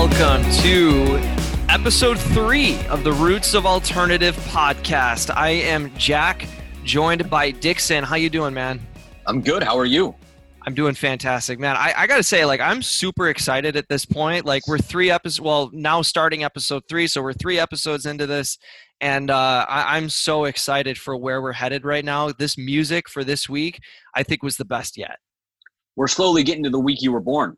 welcome to episode three of the Roots of Alternative podcast. I am Jack, joined by Dixon. How you doing, man? I'm good. How are you? I'm doing fantastic, man. I, I got to say, like, I'm super excited at this point. Like, we're three episodes, well, now starting episode three. So we're three episodes into this. And uh, I, I'm so excited for where we're headed right now. This music for this week, I think, was the best yet. We're slowly getting to the week you were born.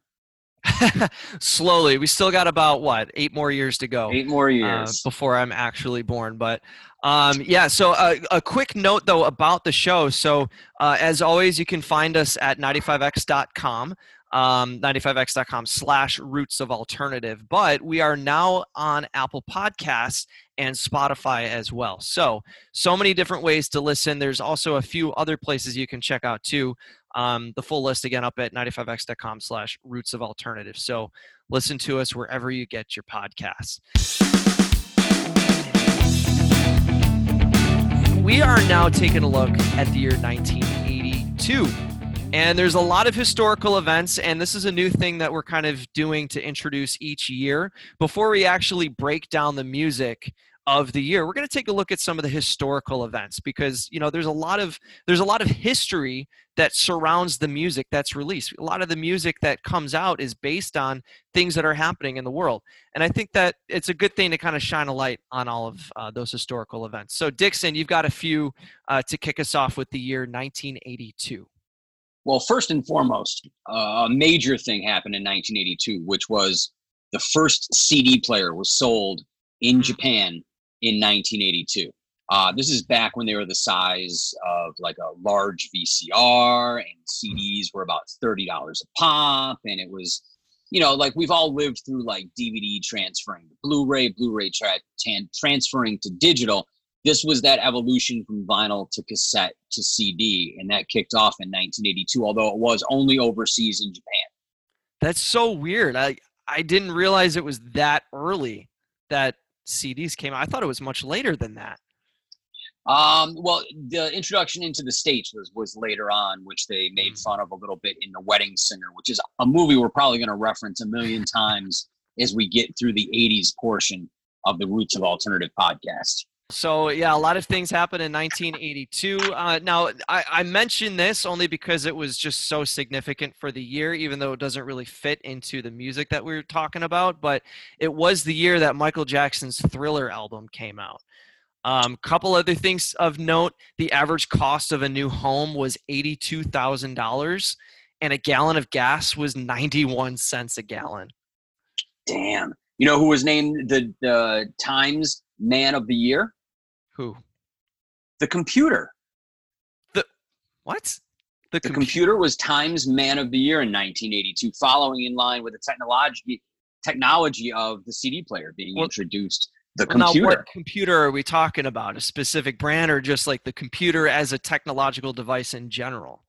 Slowly, we still got about what eight more years to go. Eight more uh, years. before I'm actually born. But um, yeah, so uh, a quick note though about the show. So uh, as always, you can find us at 95x.com. Um, 95x.com slash roots of alternative but we are now on apple podcasts and spotify as well so so many different ways to listen there's also a few other places you can check out too um, the full list again up at 95x.com slash roots of alternative. So listen to us wherever you get your podcasts. We are now taking a look at the year 1982 and there's a lot of historical events and this is a new thing that we're kind of doing to introduce each year. Before we actually break down the music of the year. We're going to take a look at some of the historical events because you know there's a lot of there's a lot of history that surrounds the music that's released. A lot of the music that comes out is based on things that are happening in the world. And i think that it's a good thing to kind of shine a light on all of uh, those historical events. So dixon you've got a few uh, to kick us off with the year 1982 Well, first and foremost, uh, a major thing happened in 1982, which was the first CD player was sold in Mhm. Japan in 1982. Uh, this is back when they were the size of like a large VCR, and CDs were about thirty dollars a pop, and it was, you know, like we've all lived through like DVD transferring to Blu-ray, Blu-ray tra- tan- transferring to digital. This was that evolution from vinyl to cassette to CD, and that kicked off in 1982. Although it was only overseas in Japan. That's so weird. I I didn't realize it was that early that CDs came out. I thought it was much later than that. Um, well, the introduction into the states was was later on, which they made Mm. fun of a little bit in The Wedding Singer, which is a movie we're probably going to reference a million times as we get through the '80s portion of the Roots of Alternative podcast. So yeah, a lot of things happened in 1982. Uh, now I, I mention this only because it was just so significant for the year, even though it doesn't really fit into the music that we are talking about. But it was the year that Michael Jackson's Thriller album came out. Um, couple other things of note: the average cost of a new home was eighty-two thousand dollars, and a gallon of gas was ninety-one cents a gallon. Damn, you know who was named the the Times Man of the Year? Who? The computer. The what? The compu- computer was Times Man of the Year in 1982, following in line with the technology technology of the CD player being Well- introduced. The Well, now, what computer are we talking about? A specific brand or just like the computer as a technological device in general?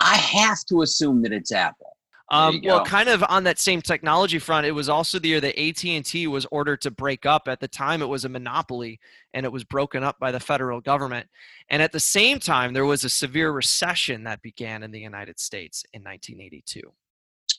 I have to assume that it's Apple. Um, well, go. kind of on that same technology front, it was also the year that AT&T was ordered to break up. At the time, it was a monopoly, and it was broken up by the federal government. And at the same time, there was a severe recession that began in the United States in 1982.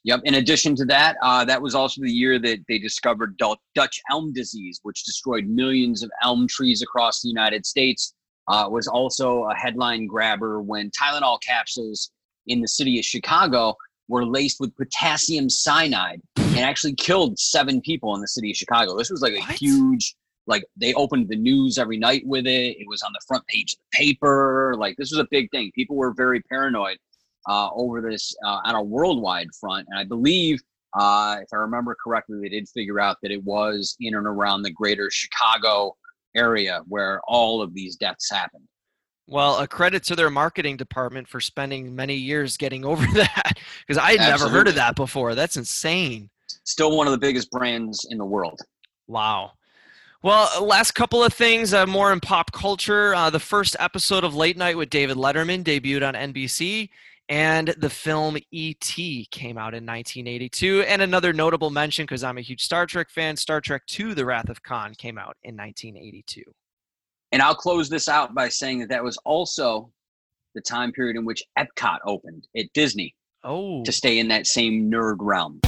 Yep. In addition to that, uh, that was also the year that they discovered Dutch elm disease, which destroyed millions of elm trees across the United States. Uh, was also a headline grabber when Tylenol capsules in the city of Chicago were laced with potassium cyanide and actually killed seven people in the city of Chicago. This was like a What? huge, like they opened the news every night with it. It was on the front page of the paper. Like this was a big thing. People were very paranoid uh, over this uh, on a worldwide front. And I believe, uh, if I remember correctly, they did figure out that it was in and around the greater Chicago area where all of these deaths happened. Well, a credit to their marketing department for spending many years getting over that because I had never heard of that before. That's insane. Still one of the biggest brands in the world. Wow. Well, uh, last couple of things uh, more in pop culture. Uh, the first episode of Late Night with David Letterman debuted on NBC, and the film E.T. came out in 1982. And another notable mention, because I'm a huge Star Trek fan, Star Trek II The Wrath of Khan came out in 1982. And I'll close this out by saying that that was also the time period in which Epcot opened at Disney. Oh. To stay in that same nerd realm.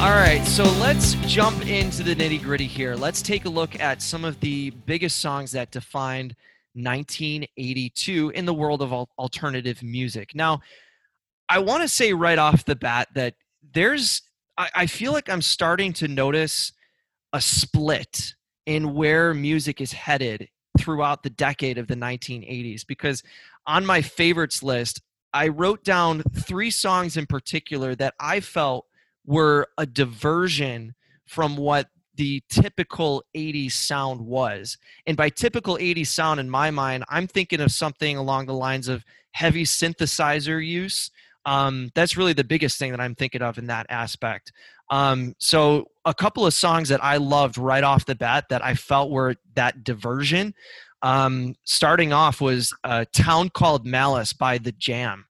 All right, so let's jump into the nitty gritty here. Let's take a look at some of the biggest songs that defined 1982 in the world of alternative music. Now, I want to say right off the bat that there's I, I feel like I'm starting to notice a split in where music is headed throughout the decade of the 1980s because on my favorites list, I wrote down three songs in particular that I felt were a diversion from what the typical 80s sound was. And by typical 80s sound, in my mind, I'm thinking of something along the lines of heavy synthesizer use. Um, that's really the biggest thing that I'm thinking of in that aspect. Um, so, a couple of songs that I loved right off the bat that I felt were that diversion. Um, starting off was a town called Malice by the Jam.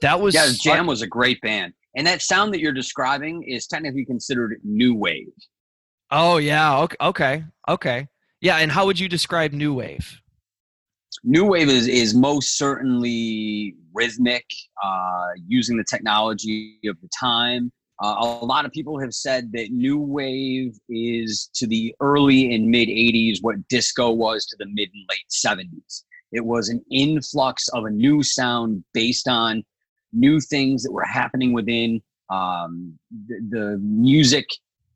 That was yeah, Jam was a great band. And that sound that you're describing is technically considered new wave. Oh yeah, okay, okay, okay. Yeah, and how would you describe new wave? New wave is is most certainly rhythmic, uh, using the technology of the time. Uh, a lot of people have said that new wave is to the early and mid 80s what disco was to the mid and late 70s. It was an influx of a new sound based on new things that were happening within um, the, the, music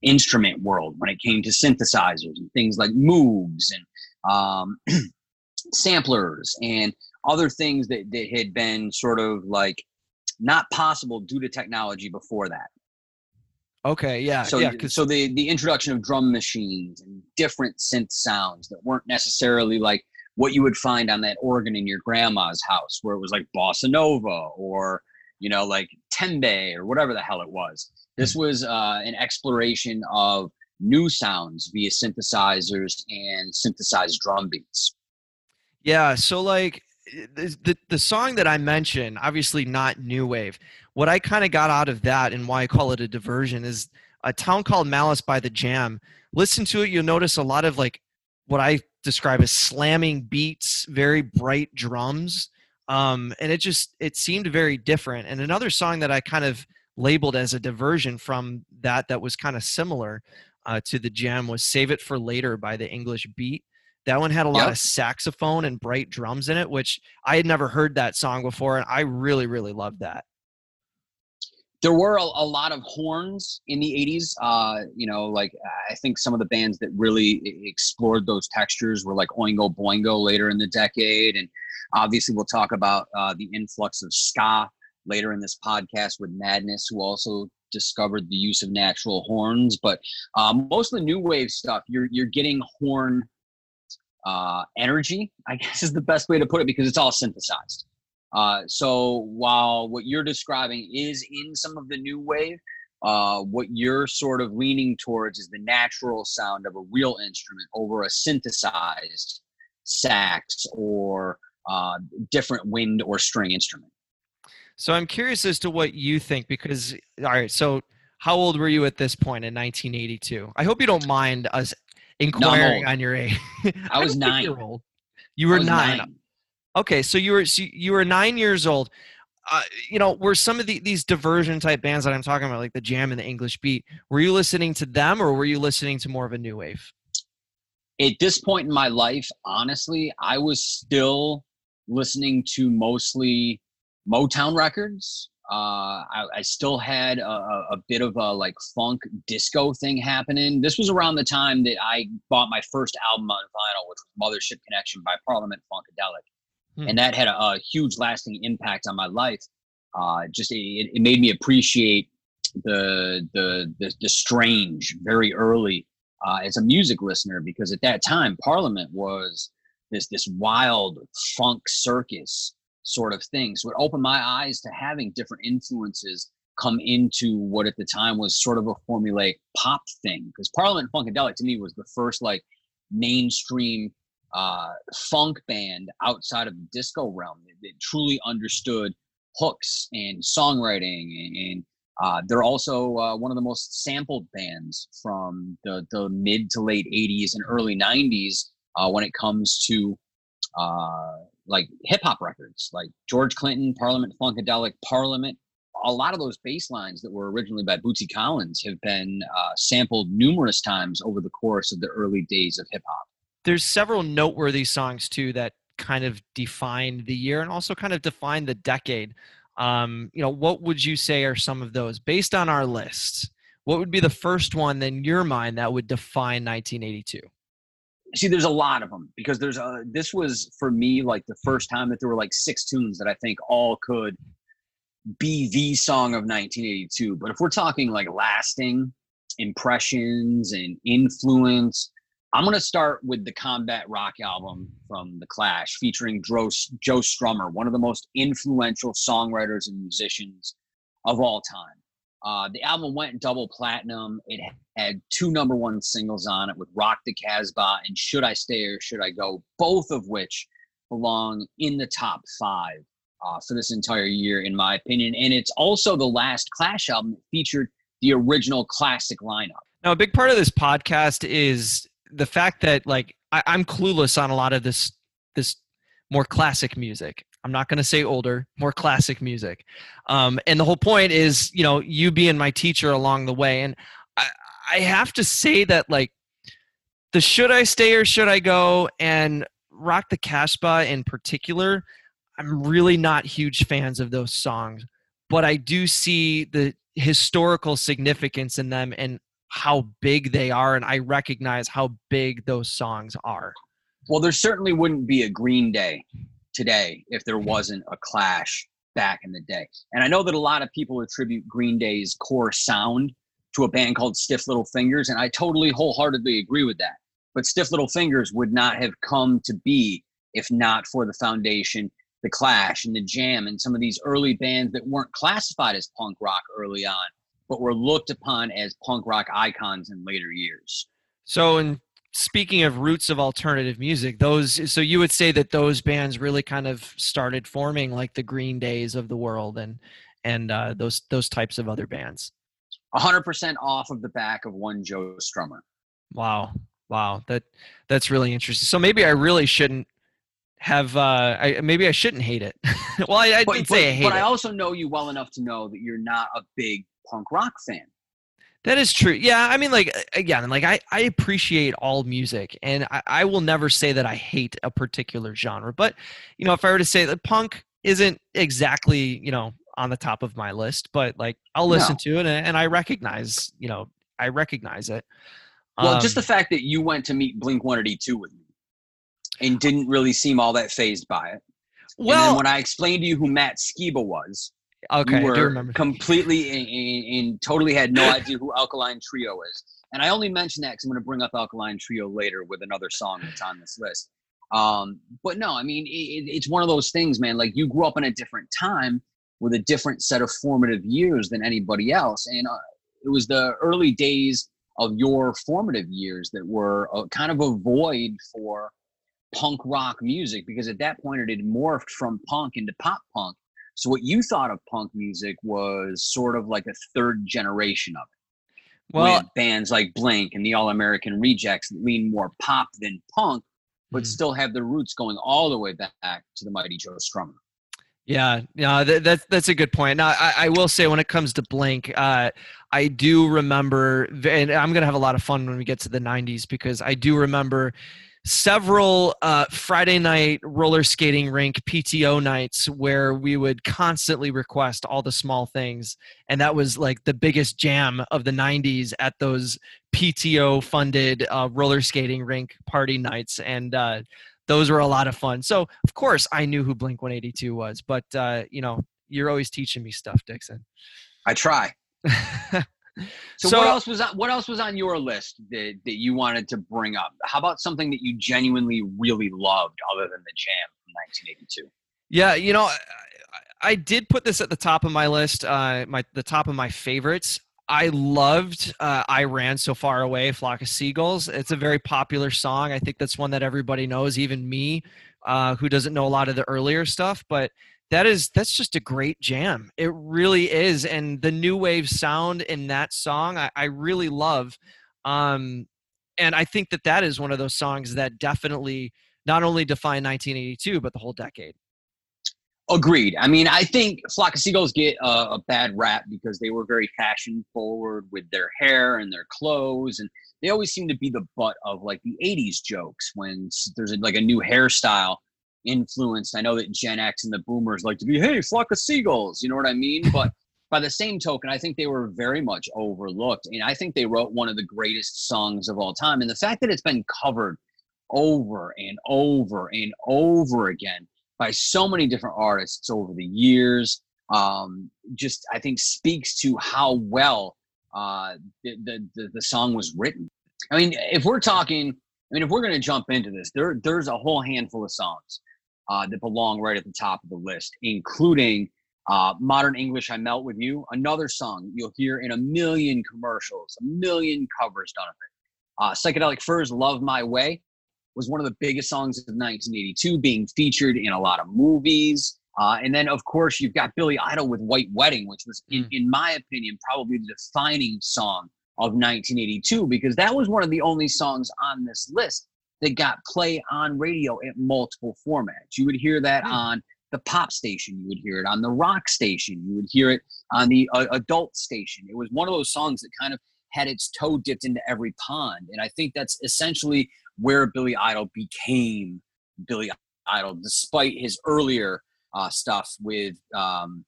instrument world when it came to synthesizers and things like Moogs and um, samplers and other things that, that had been sort of like not possible due to technology before that. Okay, yeah. So, yeah, so the the introduction of drum machines and different synth sounds that weren't necessarily like what you would find on that organ in your grandma's house, where it was like bossa nova or you know, like tembe or whatever the hell it was. This hmm. was uh, an exploration of new sounds via synthesizers and synthesized drum beats. Yeah, so like the, the, song that I mentioned, obviously not new wave. What I kind of got out of that and why I call it a diversion is a town called Malice by the Jam. Listen to it, you'll notice a lot of like what I describe as slamming beats, very bright drums um, and it just it seemed very different. And another song that I kind of labeled as a diversion from that that was kind of similar uh, to the Jam was "Save It for Later" by the English Beat. That one had a lot yep. of saxophone and bright drums in it, which I had never heard that song before, and I really really loved that there were a, a, lot of horns in the 80s uh, you know like i think some of the bands that really explored those textures were like oingo boingo later in the decade and Obviously, we'll talk about uh, the influx of ska later in this podcast with Madness, who also discovered the use of natural horns. But um, most of the new wave stuff, you're you're getting horn uh, energy. I guess is the best way to put it because it's all synthesized. Uh, so while what you're describing is in some of the new wave, uh, what you're sort of leaning towards is the natural sound of a real instrument over a synthesized sax or uh, different wind or string instrument. So I'm curious as to what you think because all right, so how old were you at this point in 1982? I hope you don't mind us inquiring no, on your age. I was nine. You were nine. nine. Okay, so you were so you were nine years old. Uh, you know, were some of the, these diversion type bands that I'm talking about, like the Jam and the English Beat, were you listening to them or were you listening to more of a new wave? At this point in my life, honestly, I was still listening to mostly Motown records. Uh, I, I, still had a, a, bit of a like funk disco thing happening. This was around the time that I bought my first album on vinyl, which was Mothership Connection by Parliament Funkadelic. Hmm. And that had a, a, huge lasting impact on my life. Uh, just it, it made me appreciate the, the, the, the strange very early uh, as a music listener because at that time Parliament was this this wild funk circus sort of thing. So it opened my eyes to having different influences come into what at the time was sort of a formulaic pop thing. Because Parliament Funkadelic to me was the first like mainstream uh, funk band outside of the disco realm that, truly understood hooks and songwriting and, and uh, they're also uh, one of the most sampled bands from the, the mid to late 80s and early 90s uh, when it comes to uh, like hip hop records, like George Clinton, Parliament Funkadelic, Parliament, a lot of those bass lines that were originally by Bootsy Collins have been uh, sampled numerous times over the course of the early days of hip hop. There's several noteworthy songs too that kind of defined the year and also kind of defined the decade. Um, you know, what would you say are some of those based on our list? What would be the first one in your mind that would define 1982? See, there's a lot of them because there's a. This was for me like the first time that there were like six tunes that I think all could be the song of 1982. But if we're talking like lasting impressions and influence, I'm going to start with the Combat Rock album from The Clash featuring Joe, Joe Strummer, one of the most influential songwriters and musicians of all time. Uh, the album went double platinum. It had two number one singles on it with Rock the Casbah and Should I Stay or Should I Go, both of which belong in the top five uh, for this entire year, in my opinion. And it's also the last Clash album that featured the original classic lineup. Now, a big part of this podcast is the fact that like I, I'm clueless on a lot of this this more classic music. I'm not going to say older, more classic music. Um, and the whole point is, you know, you being my teacher along the way. And I, I have to say that, like, the should I stay or should I go and Rock the Casbah in particular, I'm really not huge fans of those songs, but I do see the historical significance in them and how big they are, and I recognize how big those songs are. Well, there certainly wouldn't be a Green Day today if there wasn't a Clash back in the day. And I know that a lot of people attribute Green Day's core sound to a band called Stiff Little Fingers, and I totally wholeheartedly agree with that. But Stiff Little Fingers would not have come to be if not for the foundation the Clash and the Jam and some of these early bands that weren't classified as punk rock early on, but were looked upon as punk rock icons in later years. So, in speaking of roots of alternative music, those so you would say that those bands really kind of started forming like the Green Days of the world and and uh, those those types of other bands. hundred percent off of the back of one Joe Strummer. Wow, wow, that that's really interesting. So maybe I really shouldn't have uh I, maybe I shouldn't hate it. well, I, I but, did but, say I hate but it. I also know you well enough to know that you're not a big punk rock fan. That is true. Yeah, I mean, like again, like I, I appreciate all music, and I, I will never say that I hate a particular genre. But you know, if I were to say that punk isn't exactly you know on the top of my list, but like I'll listen No. to it, and, and I recognize you know I recognize it. Well, just the Um, fact that you went to meet Blink 182 with me and didn't really seem all that phased by it. well, when I explained to you who Matt Skiba was, okay, you I do remember. completely and, totally had no idea who Alkaline Trio is. And I only mention that because I'm going to bring up Alkaline Trio later with another song that's on this list. Um, but no, I mean, it, it- it's one of those things, man. Like you grew up in a different time with a different set of formative years than anybody else. And uh, it was the early days of your formative years that were a, kind of a void for punk rock music because at that point it had morphed from punk into pop punk. So what you thought of punk music was sort of like a third generation of it. well, with bands like Blink and the All American Rejects lean more pop than punk, but Mhm. still have their roots going all the way back to the mighty Joe Strummer. Yeah, yeah, that, that's that's a good point. Now, I, I will say when it comes to Blink, uh, I do remember, and I'm gonna have a lot of fun when we get to the '90s because I do remember several uh, Friday night roller skating rink PTO nights where we would constantly request all the small things, and that was like the biggest jam of the '90s at those PTO funded uh, roller skating rink party nights, and uh, those were a lot of fun. So of course I knew who Blink 182 was, but uh, you know, you're always teaching me stuff, Dixon. I try. So, So- what else was on what else was on your list that, that you wanted to bring up? How about something that you genuinely really loved other than the jam from 1982? yeah, you know, I, I did put this at the top of my list, uh, my the top of my favorites. I loved uh, "I Ran So Far Away," "Flock of Seagulls." It's a very popular song. I think that's one that everybody knows, even me, uh, who doesn't know a lot of the earlier stuff. But that is that's just a great jam. It really is, and the new wave sound in that song, I, I really love. Um, and I think that that is one of those songs that definitely not only defined 1982 but the whole decade. Agreed. I mean, I think Flock of Seagulls get a, a, bad rap because they were very fashion forward with their hair and their clothes, and they always seem to be the butt of like the '80s jokes when there's like a new hairstyle influenced. I know that Gen X and the Boomers like to be, "Hey, Flock of Seagulls," you know what I mean? But by the same token, I think they were very much overlooked, and I think they wrote one of the greatest songs of all time. And the fact that it's been covered over and over and over again by so many different artists over the years. Um, just I think speaks to how well uh, the, the the song was written. I mean, if we're talking, I mean, if we're going to jump into this, there there's a whole handful of songs uh, that belong right at the top of the list, including uh, "Modern English." I melt with you, another song you'll hear in a million commercials, a million covers done of it. Uh, Psychedelic Furs, "Love My Way." was one of the biggest songs of 1982, being featured in a lot of movies. Uh, and then, of course, you've got Billy Idol with White Wedding, which was, in, mm. in my opinion, probably the defining song of 1982 because that was one of the only songs on this list that got play on radio at multiple formats. You would hear that mm. on the pop station, you would hear it on the rock station, you would hear it on the uh, adult station. It was one of those songs that kind of had its toe dipped into every pond. And I think that's essentially where Billy Idol became Billy Idol, despite his earlier uh, stuff with um,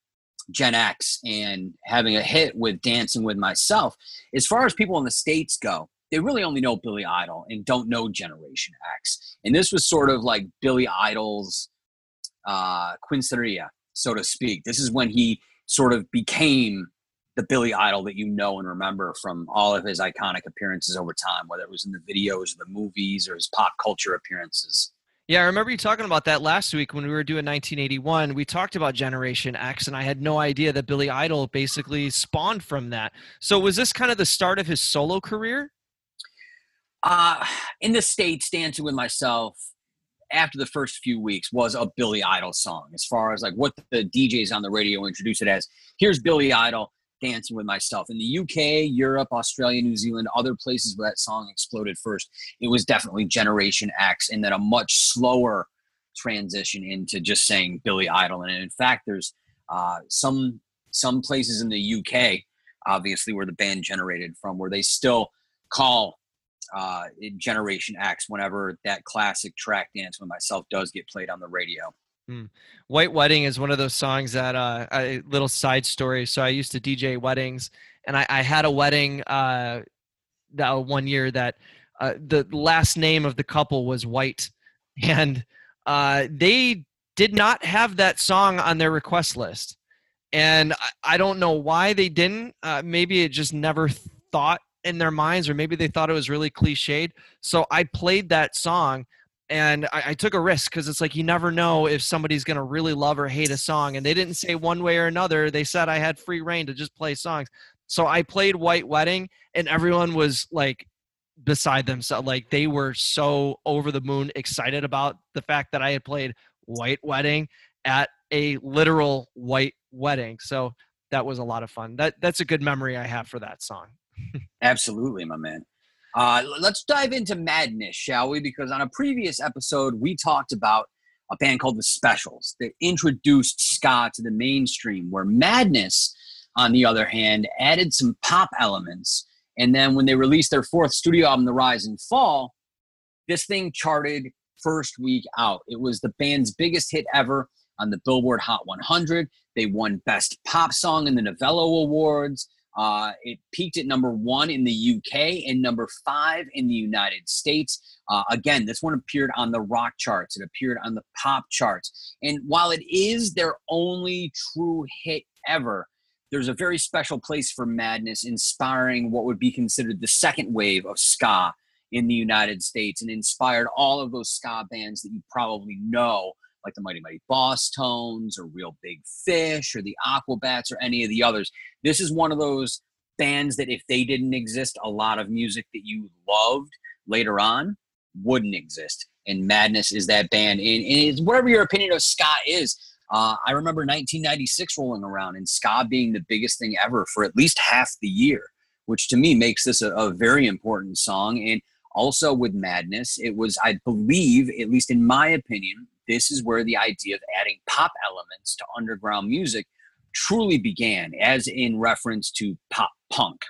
Gen X and having a hit with Dancing with Myself. As far as people in the States go, they really only know Billy Idol and don't know Generation X. And this was sort of like Billy Idol's uh, quinceañera, so to speak. This is when he sort of became the Billy Idol that you know and remember from all of his iconic appearances over time, whether it was in the videos the movies or his pop culture appearances. Yeah, I remember you talking about that last week when we were doing 1981. We talked about Generation X, and I had no idea that Billy Idol basically spawned from that. So, was this kind of the start of his solo career? Uh, in the States, Dancing with Myself, after the first few weeks, was a Billy Idol song. As far as like what the DJs on the radio introduce it as, here's Billy Idol dancing with myself. In the UK, Europe, Australia, New Zealand, other places where that song exploded first, it was definitely Generation X, and then a much slower transition into just saying Billy Idol. And in fact, there's uh, some some places in the UK, obviously, where the band generated from, where they still call uh, Generation X whenever that classic track dance with myself does get played on the radio. Mm. White Wedding is one of those songs that uh, a little side story. So I used to DJ weddings, and I, I had a wedding uh, that one year that uh, the last name of the couple was White, and uh, they did not have that song on their request list, and I, I don't know why they didn't. Uh, maybe it just never thought in their minds, or maybe they thought it was really cliched. So I played that song and I, I, took a risk because it's like you never know if somebody's gonna really love or hate a song and they didn't say one way or another. They said i had free reign to just play songs. So i played white wedding and everyone was like beside themselves like they were so over the moon excited about the fact that i had played white wedding at a literal white wedding. So that was a lot of fun. That that's a good memory i have for that song absolutely my man uh, let's dive into madness, shall we? Because on a previous episode, we talked about a band called the Specials that introduced ska to the mainstream, where Madness, on the other hand, added some pop elements. And then when they released their fourth studio album, The Rise and Fall, this thing charted first week out. It was the band's biggest hit ever on the Billboard Hot 100. They won Best Pop Song in the Novello Awards. Uh, it peaked at number one in the UK and number five in the United States. Uh, again, this one appeared on the rock charts, it appeared on the pop charts. And while it is their only true hit ever, there's a very special place for Madness, inspiring what would be considered the second wave of ska in the United States and inspired all of those ska bands that you probably know like the Mighty Mighty Bosstones or Real Big Fish or the Aquabats or any of the others. This is one of those bands that if they didn't exist, a lot of music that you loved later on wouldn't exist. And Madness is that band. And, and whatever your opinion of ska is. Uh, I remember 1996 rolling around and ska being the biggest thing ever for at least half the year, which to me makes this a, a very important song. And also with Madness, it was, I believe, at least in my opinion, this is where the idea of adding pop elements to underground music truly began, as in reference to pop punk.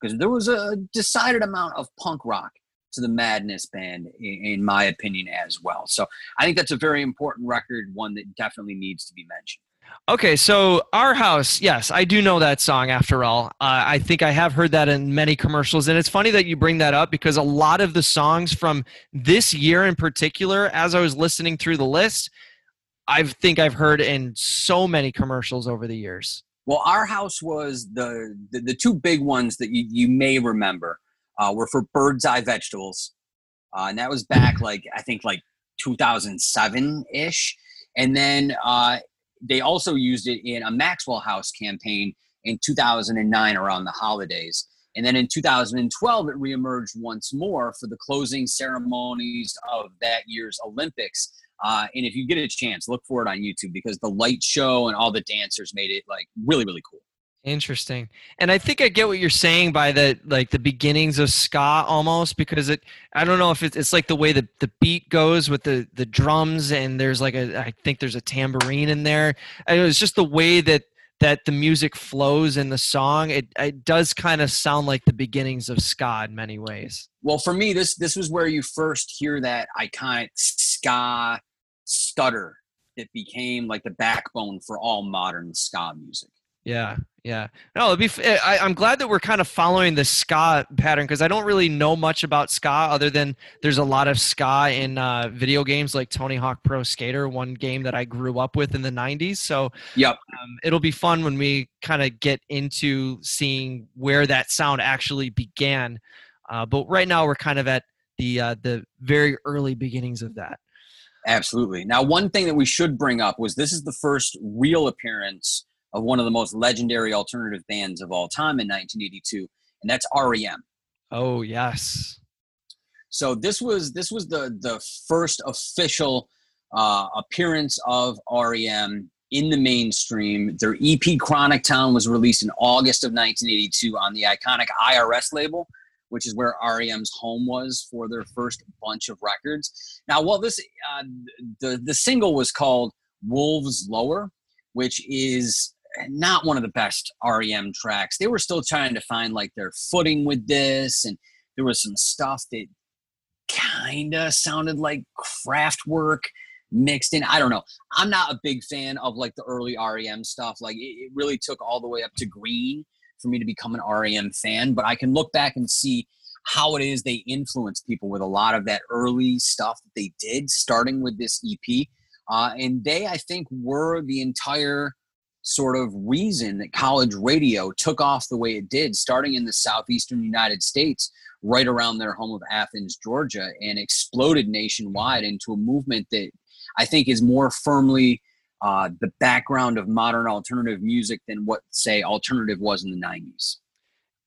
Because there was a decided amount of punk rock to the Madness Band, in, my opinion, as well. So I think that's a very important record, one that definitely needs to be mentioned. Okay, so Our House, yes, I do know that song after all. Uh, I think I have heard that in many commercials. And it's funny that you bring that up because a lot of the songs from this year in particular, as I was listening through the list, I think I've heard in so many commercials over the years. Well, Our House was the, the, the two big ones that you, you may remember uh, were for Birds Eye Vegetables. Uh, and that was back like, I think like 2007 ish. And then uh, they also used it in a Maxwell House campaign in 2009 around the holidays. And then in 2012, it reemerged once more for the closing ceremonies of that year's Olympics. Uh, and if you get a chance, look for it on YouTube because the light show and all the dancers made it like really, really cool. Interesting. And I think I get what you're saying by the like the beginnings of ska almost because it I don't know if it's, it's like the way the, the beat goes with the the drums and there's like a I think there's a tambourine in there. And it was just the way that that the music flows in the song. It it does kind of sound like the beginnings of ska in many ways. Well, for me this this was where you first hear that iconic ska stutter that became like the backbone for all modern ska music. Yeah, yeah. No, be. Eh, I, am glad that we're kind of following the ska pattern because I don't really know much about ska other than there's a lot of ska in uh, video games like Tony Hawk Pro Skater, one game that I grew up with in the '90s. So, yep, um, it'll be fun when we kind of get into seeing where that sound actually began. Uh, but right now, we're kind of at the uh, the very early beginnings of that. Absolutely. Now, one thing that we should bring up was this is the first real appearance of one of the most legendary alternative bands of all time in 1982, and that's REM. Oh yes. So this was this was the the first official uh, appearance of REM in the mainstream. Their EP Chronic Town was released in August of 1982 on the iconic IRS label, which is where REM's home was for their first bunch of records. Now, while this uh, the the single was called Wolves Lower, which is not one of the best REM tracks. They were still trying to find like their footing with this, and there was some stuff that kind of sounded like Kraftwerk mixed in. I don't know. I'm not a big fan of like the early REM stuff. Like it, it really took all the way up to Green for me to become an REM fan, but I can look back and see how it is they influenced people with a lot of that early stuff that they did, starting with this EP. Uh, and they, I think, were the entire sort of reason that college radio took off the way it did, starting in the southeastern United States, right around their home of Athens, Georgia, and exploded nationwide into a movement that I think is more firmly uh, the background of modern alternative music than what, say, alternative was in the 90s.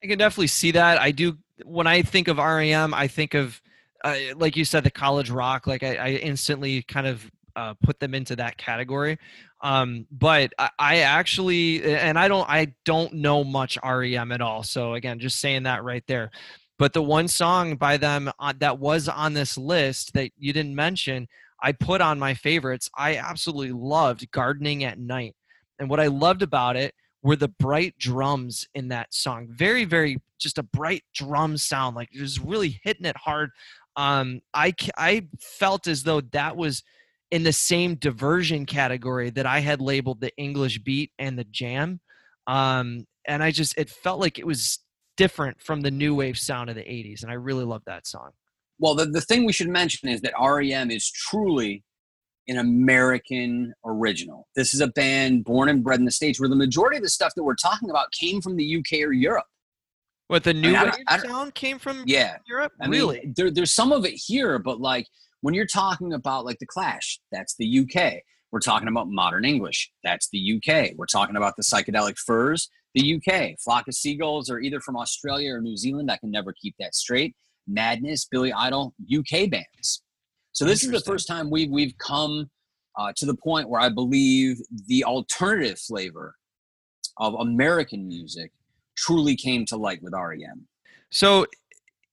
I can definitely see that. I do. When I think of REM, I think of, uh, like you said, the college rock. Like I, I instantly kind of uh, put them into that category. Um, but I, I, actually, and I don't, I don't know much REM at all. So again, just saying that right there. But the one song by them uh, that was on this list that you didn't mention, I put on my favorites. I absolutely loved "Gardening at Night," and what I loved about it were the bright drums in that song. Very, very, just a bright drum sound. Like it was really hitting it hard. Um, I I felt as though that was in the same diversion category that I had labeled the English beat and the jam. Um, and I just, it felt like it was different from the new wave sound of the 80s. And I really love that song. Well, the, the thing we should mention is that REM is truly an American original. This is a band born and bred in the States where the majority of the stuff that we're talking about came from the UK or Europe. What the new I mean, wave sound came from yeah, Europe? I really? Mean, there, there's some of it here, but like when you're talking about like the Clash, that's the UK. We're talking about modern English, that's the UK. We're talking about the psychedelic furs, the UK. Flock of Seagulls are either from Australia or New Zealand. I can never keep that straight. Madness, Billy Idol, UK bands. So this is the first time we've we've come uh, to the point where I believe the alternative flavor of American music truly came to light with REM. So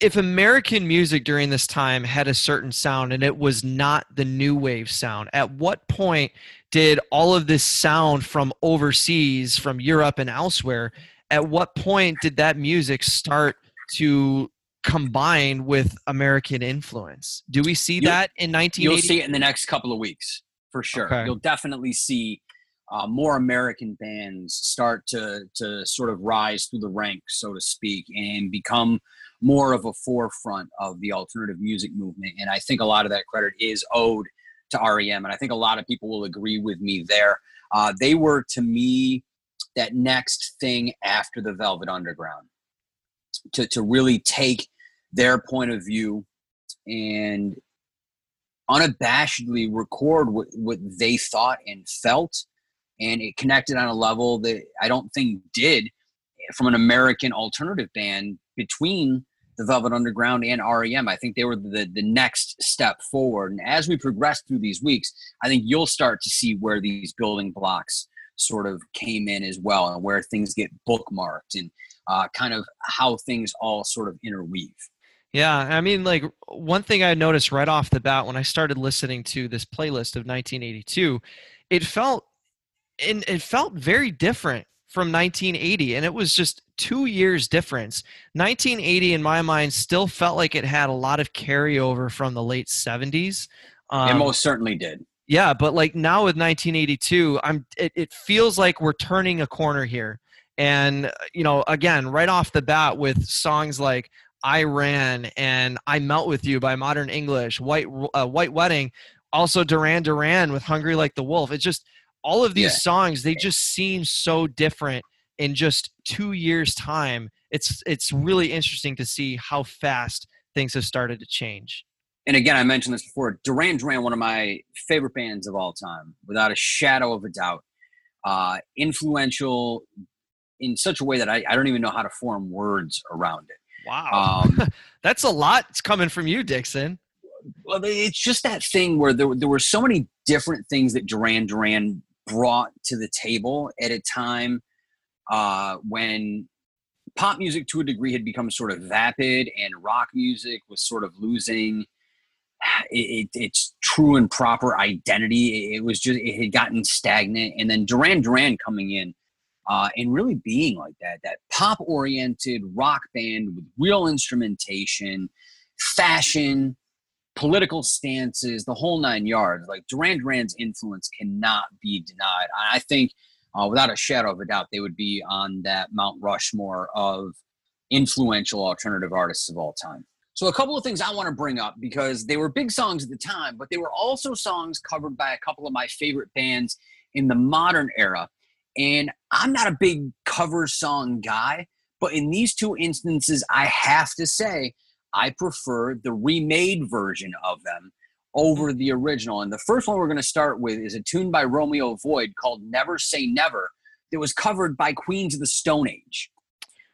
if American music during this time had a certain sound and it was not the new wave sound, at what point did all of this sound from overseas, from Europe and elsewhere, at what point did that music start to combine with American influence? Do we see You- that in 1980? You'll see it in the next couple of weeks for sure. Okay. You'll definitely see uh, more American bands start to to sort of rise through the ranks, so to speak, and become more of a forefront of the alternative music movement. And I think a lot of that credit is owed to REM, and I think a lot of people will agree with me there. Uh, they were to me that next thing after the Velvet Underground to to really take their point of view and unabashedly record what, what they thought and felt and it connected on a level that i don't think did from an american alternative band between the velvet underground and rem i think they were the, the next step forward. And as we progress through these weeks i think you'll start to see where these building blocks sort of came in as well and where things get bookmarked and uh, kind of how things all sort of interweave. Yeah, I mean, like one thing I noticed right off the bat when I started listening to this playlist of 1982, it felt, and it felt very different from 1980, and it was just two years difference. 1980, in my mind, still felt like it had a lot of carryover from the late 70s. Um, it most certainly did yeah, but like now with 1982, I'm it, it feels like we're turning a corner here. And uh, you know, again, right off the bat with songs like I Ran and I Melt with You by Modern English, White uh, White Wedding, also Duran Duran with Hungry Like the Wolf. It's just all of these Yeah. songs they just seem so different in just 2 years time. It's it's really interesting to see how fast things have started to change. and again, I mentioned this before. Duran Duran, one of my favorite bands of all time, without a shadow of a doubt. Uh, influential in such a way that I, I don't even know how to form words around it. Wow. Um, That's a lot it's coming from you, Dixon. well, it's just that thing where there, there were so many different things that Duran Duran brought to the table at a time uh, when pop music to a degree had become sort of vapid and rock music was sort of losing it, it, its true and proper identity. It, it was just, it had gotten stagnant. And then Duran Duran coming in uh, and really being like that, that pop oriented rock band with real instrumentation, fashion, political stances, the whole nine yards. Like Duran Duran's influence cannot be denied. I think, uh, without a shadow of a doubt, they would be on that Mount Rushmore of influential alternative artists of all time. So, a couple of things I want to bring up because they were big songs at the time, but they were also songs covered by a couple of my favorite bands in the modern era. And I'm not a big cover song guy, but in these two instances, I have to say, I prefer the remade version of them over the original. And the first one we're going to start with is a tune by Romeo Void called Never Say Never that was covered by Queens of the Stone Age.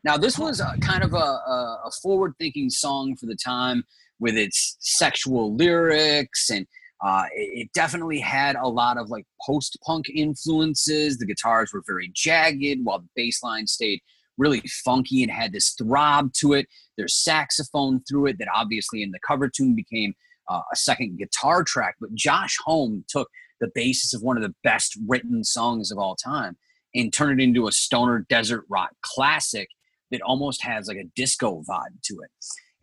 Now, this was a, kind of a, a, a forward thinking song for the time with its sexual lyrics and uh, it, it definitely had a lot of like post punk influences. The guitars were very jagged while the bass line stayed really funky and had this throb to it. There's saxophone through it that obviously in the cover tune became uh, a second guitar track. But Josh Homme took the basis of one of the best written songs of all time and turned it into a stoner desert rock classic that almost has like a disco vibe to it.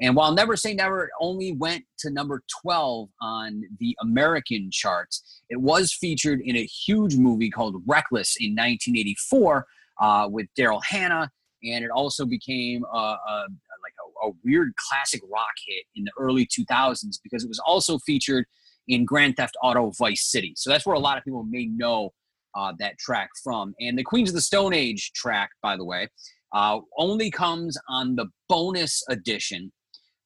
And while Never Say Never only went to number 12 on the American charts, it was featured in a huge movie called Reckless in 1984 uh, with Daryl Hannah. And it also became a, a, like a, a weird classic rock hit in the early 2000s because it was also featured in Grand Theft Auto Vice City. So that's where a lot of people may know uh, that track from. And the Queens of the Stone Age track, by the way, uh, only comes on the bonus edition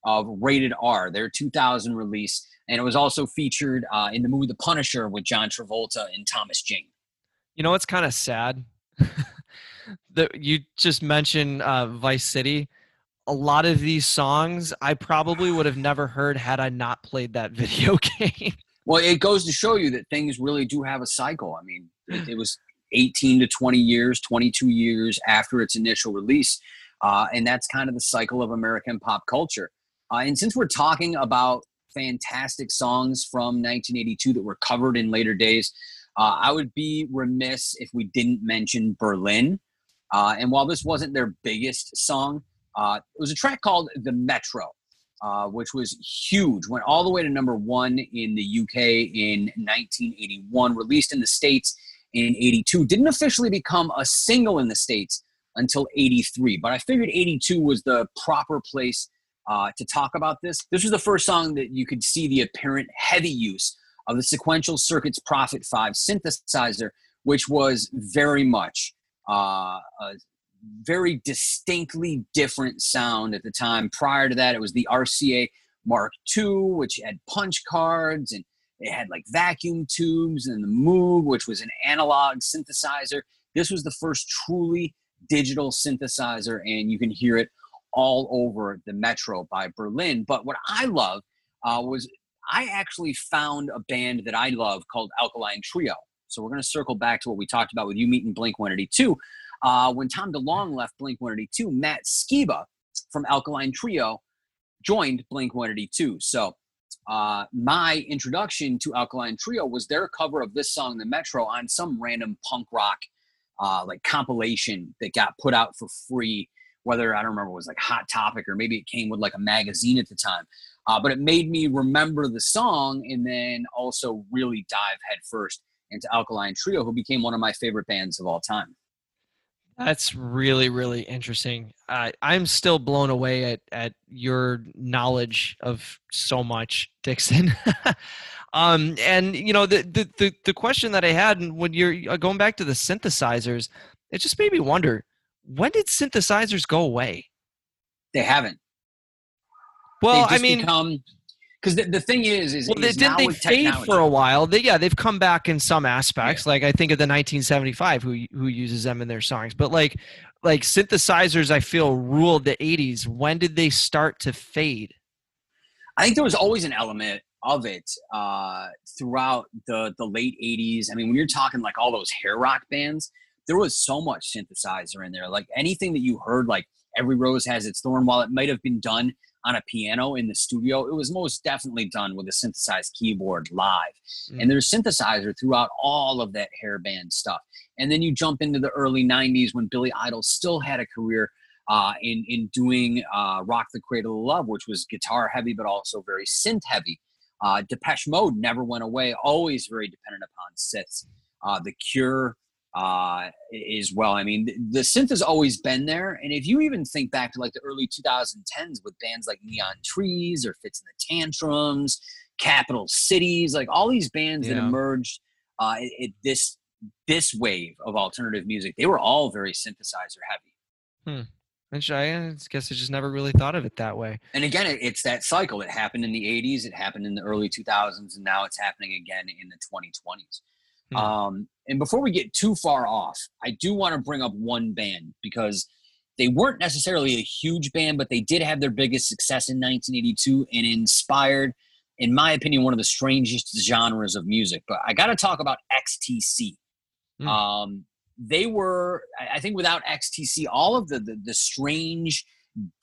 of Rated R, their 2000 release. And it was also featured uh, in the movie The Punisher with John Travolta and Thomas Jane. You know what's kind of sad? that you just mentioned uh, Vice City. A lot of these songs I probably would have never heard had I not played that video game. Well, it goes to show you that things really do have a cycle. I mean, it, it was 18 to 20 years, 22 years after its initial release. Uh, and that's kind of the cycle of American pop culture. Uh, and since we're talking about fantastic songs from 1982 that were covered in later days, uh, I would be remiss if we didn't mention Berlin. Uh, and while this wasn't their biggest song, uh, it was a track called The Metro. Uh, which was huge, went all the way to number one in the UK in 1981, released in the States in 82. Didn't officially become a single in the States until 83, but I figured 82 was the proper place uh, to talk about this. This was the first song that you could see the apparent heavy use of the Sequential Circuits Prophet 5 synthesizer, which was very much uh, a very distinctly different sound at the time. Prior to that, it was the RCA Mark II, which had punch cards and it had like vacuum tubes, and the Moog, which was an analog synthesizer. This was the first truly digital synthesizer, and you can hear it all over the Metro by Berlin. But what I love uh, was I actually found a band that I love called Alkaline Trio. So we're going to circle back to what we talked about with you meeting Blink 182. Uh, when Tom DeLonge left Blink 182, Matt Skiba from Alkaline Trio joined Blink 182. So uh, my introduction to Alkaline Trio was their cover of this song, The Metro, on some random punk rock uh, like compilation that got put out for free. Whether I don't remember it was like Hot Topic or maybe it came with like a magazine at the time. Uh, but it made me remember the song and then also really dive headfirst into Alkaline Trio, who became one of my favorite bands of all time. That's really, really interesting. Uh, I'm still blown away at, at your knowledge of so much, Dixon. um, and you know, the, the, the the question that I had when you're uh, going back to the synthesizers, it just made me wonder: when did synthesizers go away? They haven't. Well, I mean, because the, the thing is is, well, is didn't they fade technology. for a while they, yeah they've come back in some aspects yeah. like i think of the 1975 who who uses them in their songs but like like synthesizers i feel ruled the 80s when did they start to fade i think there was always an element of it uh, throughout the the late 80s i mean when you're talking like all those hair rock bands there was so much synthesizer in there like anything that you heard like every rose has its thorn while it might have been done on a piano in the studio, it was most definitely done with a synthesized keyboard live. Mm. And there's synthesizer throughout all of that hairband stuff. And then you jump into the early 90s when Billy Idol still had a career uh, in, in doing uh, Rock the Cradle of Love, which was guitar heavy, but also very synth heavy. Uh, Depeche Mode never went away, always very dependent upon synths. Uh, the Cure, uh, as well. I mean, the, the, synth has always been there, and if you even think back to like the early 2010s with bands like Neon Trees or Fitz and the Tantrums, Capital Cities, like all these bands yeah. that emerged uh, it, this this wave of alternative music, they were all very synthesizer heavy. Hmm. I guess I just never really thought of it that way. And again, it's that cycle. It happened in the 80s, it happened in the early 2000s, and now it's happening again in the 2020s. Hmm. Um, and before we get too far off, I do want to bring up one band because they weren't necessarily a huge band, but they did have their biggest success in 1982 and inspired, in my opinion, one of the strangest genres of music. But I got to talk about XTC. Mm. Um, they were, I think, without XTC, all of the, the, the strange,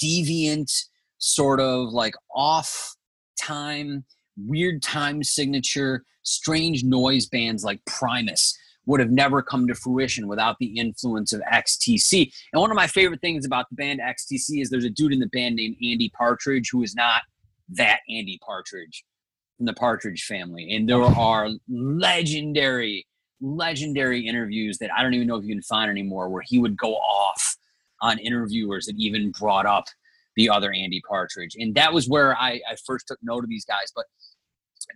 deviant, sort of like off time, weird time signature strange noise bands like Primus would have never come to fruition without the influence of XTC. And one of my favorite things about the band XTC is there's a dude in the band named Andy Partridge who is not that Andy Partridge from the Partridge family. And there are legendary, legendary interviews that I don't even know if you can find anymore where he would go off on interviewers that even brought up the other Andy Partridge. And that was where I, I first took note of these guys. But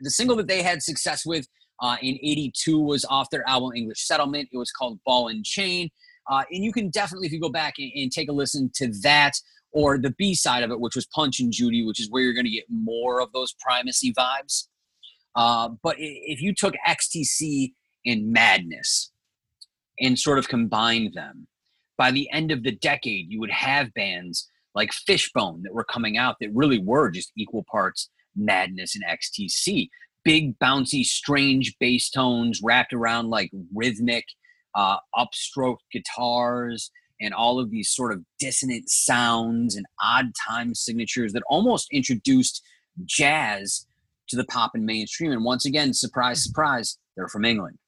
the single that they had success with uh, in 82 was off their album English Settlement. It was called Ball and Chain. Uh, and you can definitely, if you go back and, and take a listen to that or the B side of it, which was Punch and Judy, which is where you're going to get more of those Primus vibes. Uh, but if you took XTC and Madness and sort of combined them, by the end of the decade, you would have bands like Fishbone that were coming out that really were just equal parts Madness and XTC. Big, bouncy, strange bass tones wrapped around like rhythmic, uh, upstroke guitars and all of these sort of dissonant sounds and odd time signatures that almost introduced jazz to the pop and mainstream. And once again, surprise, surprise, they're from England.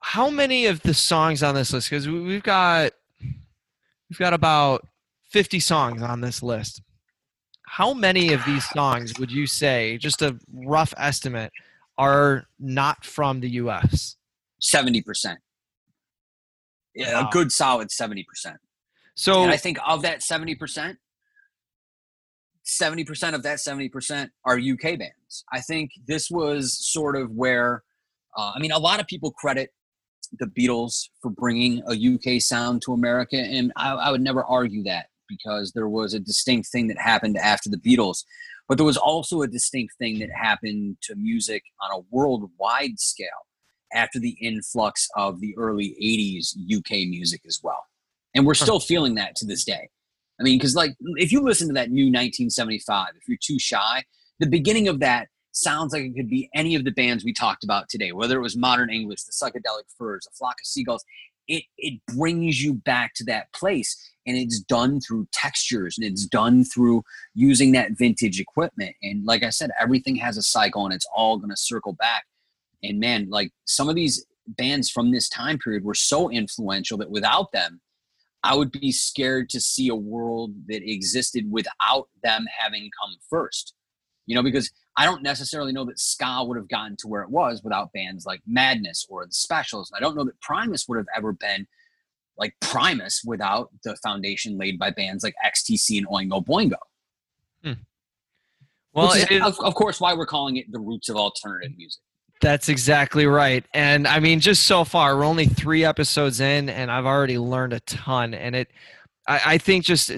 How many of the songs on this list? Because we've got we've got about 50 songs on this list. How many of these songs would you say, just a rough estimate, are not from the US? 70%. Yeah, wow. a good solid 70%. So and I think of that 70%, 70% of that 70% are UK bands. I think this was sort of where, uh, I mean, a lot of people credit the Beatles for bringing a UK sound to America, and I, I would never argue that because there was a distinct thing that happened after the Beatles. But there was also a distinct thing that happened to music on a worldwide scale after the influx of the early 80s UK music as well. And we're still feeling that to this day. I mean, because like if you listen to that new 1975, if you're too shy, the beginning of that sounds like it could be any of the bands we talked about today, whether it was Modern English, the Psychedelic Furs, a Flock of Seagulls. It it brings you back to that place, and it's done through textures, and it's done through using that vintage equipment. And like I said, everything has a cycle, and it's all going to circle back. And man, like some of these bands from this time period were so influential that without them, I would be scared to see a world that existed without them having come first. You know, because I don't necessarily know that ska would have gotten to where it was without bands like Madness or the Specials. I don't know that Primus would have ever been like Primus without the foundation laid by bands like XTC and Oingo Boingo. Hmm. Well, is, of, of course, why we're calling it the roots of alternative music. That's exactly right. And I mean, just so far, we're only three episodes in, and I've already learned a ton. And it, I, I think, just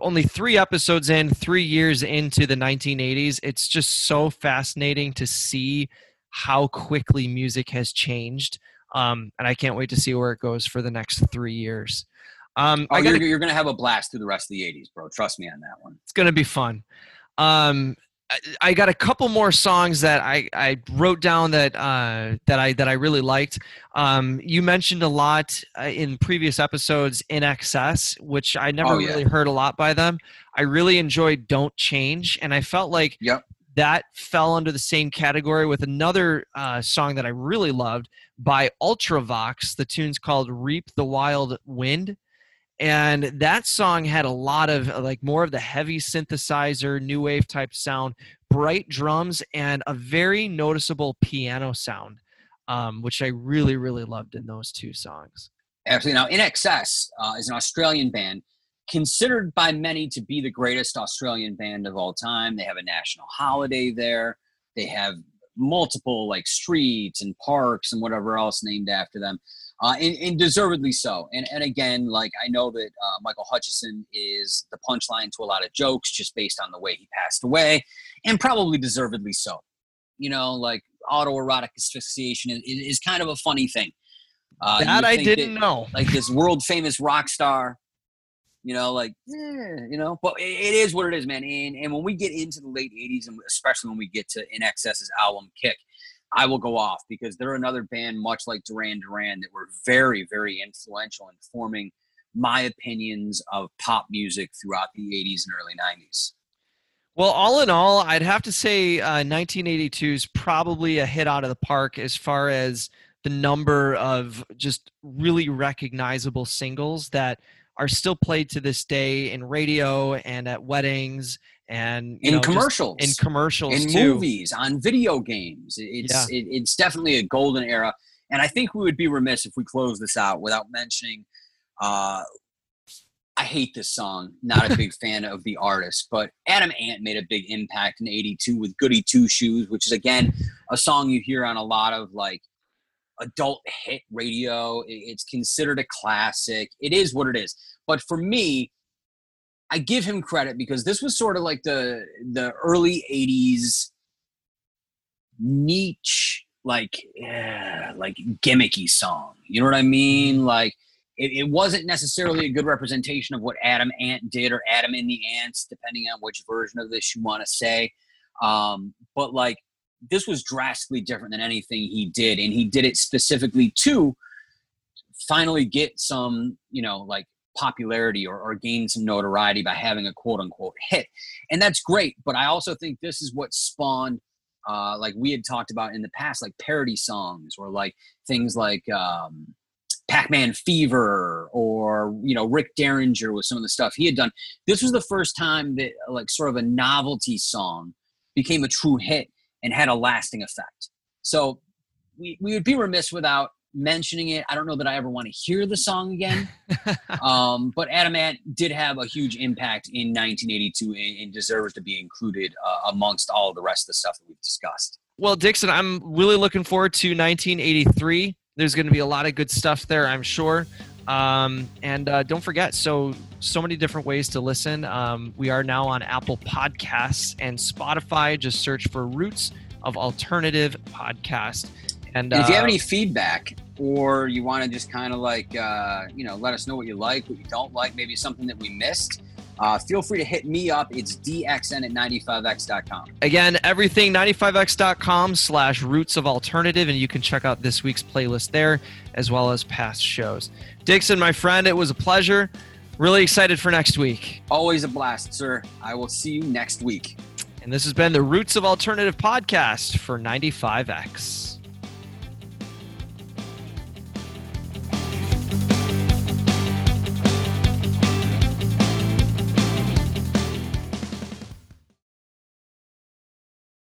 only three episodes in, three years into the 1980s, it's just so fascinating to see how quickly music has changed. Um, and I can't wait to see where it goes for the next three years. Um, oh, gotta, you're, you're going to have a blast through the rest of the 80s, bro. Trust me on that one. It's going to be fun. Um, I got a couple more songs that I, I wrote down that uh, that I that I really liked. Um, you mentioned a lot uh, in previous episodes INXS, which I never oh, yeah. really heard a lot by them. I really enjoyed "Don't Change," and I felt like yep. that fell under the same category with another uh, song that I really loved by Ultravox. The tune's called "Reap the Wild Wind." And that song had a lot of uh, like more of the heavy synthesizer new wave type sound bright drums and a very noticeable piano sound um, which i really really loved in those two songs. Absolutely. Now INXS uh, is an australian band considered by many to be the greatest australian band of all time. They have a national holiday there. They have multiple like streets and parks and whatever else named after them uh, and, and, deservedly so. And and again, like I know that uh, Michael Hutchence is the punchline to a lot of jokes just based on the way he passed away, and probably deservedly so. You know, like autoerotic asphyxiation is, is kind of a funny thing. Uh, that I didn't that, know. Like this world famous rock star, you know, like yeah, you know, but it, it is what it is, man. And and when we get into the late '80s, and especially when we get to INXS's album Kick, I will go off because they're another band, much like Duran Duran, that were very, very influential in forming my opinions of pop music throughout the 80s and early 90s. Well, all in all, I'd have to say uh, 1982 is probably a hit out of the park as far as the number of just really recognizable singles that are still played to this day in radio and at weddings and in know, commercials, in commercials, in too. movies, on video games. It's yeah. it, it's definitely a golden era, and I think we would be remiss if we close this out without mentioning. Uh, I hate this song. Not a big fan of the artist, but Adam Ant made a big impact in '82 with "Goody Two Shoes," which is again a song you hear on a lot of like adult hit radio. It's considered a classic. It is what it is. But for me, I give him credit because this was sort of like the the early '80s niche, like yeah, like gimmicky song. You know what I mean? Mm-hmm. Like it, it, wasn't necessarily a good representation of what Adam Ant did or Adam and the Ants, depending on which version of this you want to say. Um, but like this was drastically different than anything he did, and he did it specifically to finally get some, you know, like popularity or, or gain some notoriety by having a quote unquote hit. And that's great. But I also think this is what spawned, uh, like we had talked about in the past, like parody songs or like things like um, Pac Man Fever or, you know, Rick Derringer with some of the stuff he had done. This was the first time that, like, sort of a novelty song became a true hit and had a lasting effect. So we, we would be remiss without mentioning it. I don't know that I ever want to hear the song again. um, but Adam Ant did have a huge impact in 1982 and, and deserves to be included uh, amongst all the rest of the stuff that we've discussed. Well, Dixon, I'm really looking forward to 1983. There's going to be a lot of good stuff there, I'm sure. Um, and uh, don't forget, so so many different ways to listen. Um, we are now on Apple Podcasts and Spotify. Just search for Roots of Alternative Podcast. And, and if you have uh, any feedback or you want to just kind of like uh, you know let us know what you like what you don't like maybe something that we missed uh, feel free to hit me up it's dxn at 95x.com Again, everything 95x.com slash roots of alternative, and you can check out this week's playlist there as well as past shows. Dixon, my friend, it was a pleasure. Really excited for next week. always a blast sir i will see you next week And this has been the Roots of Alternative podcast for 95X.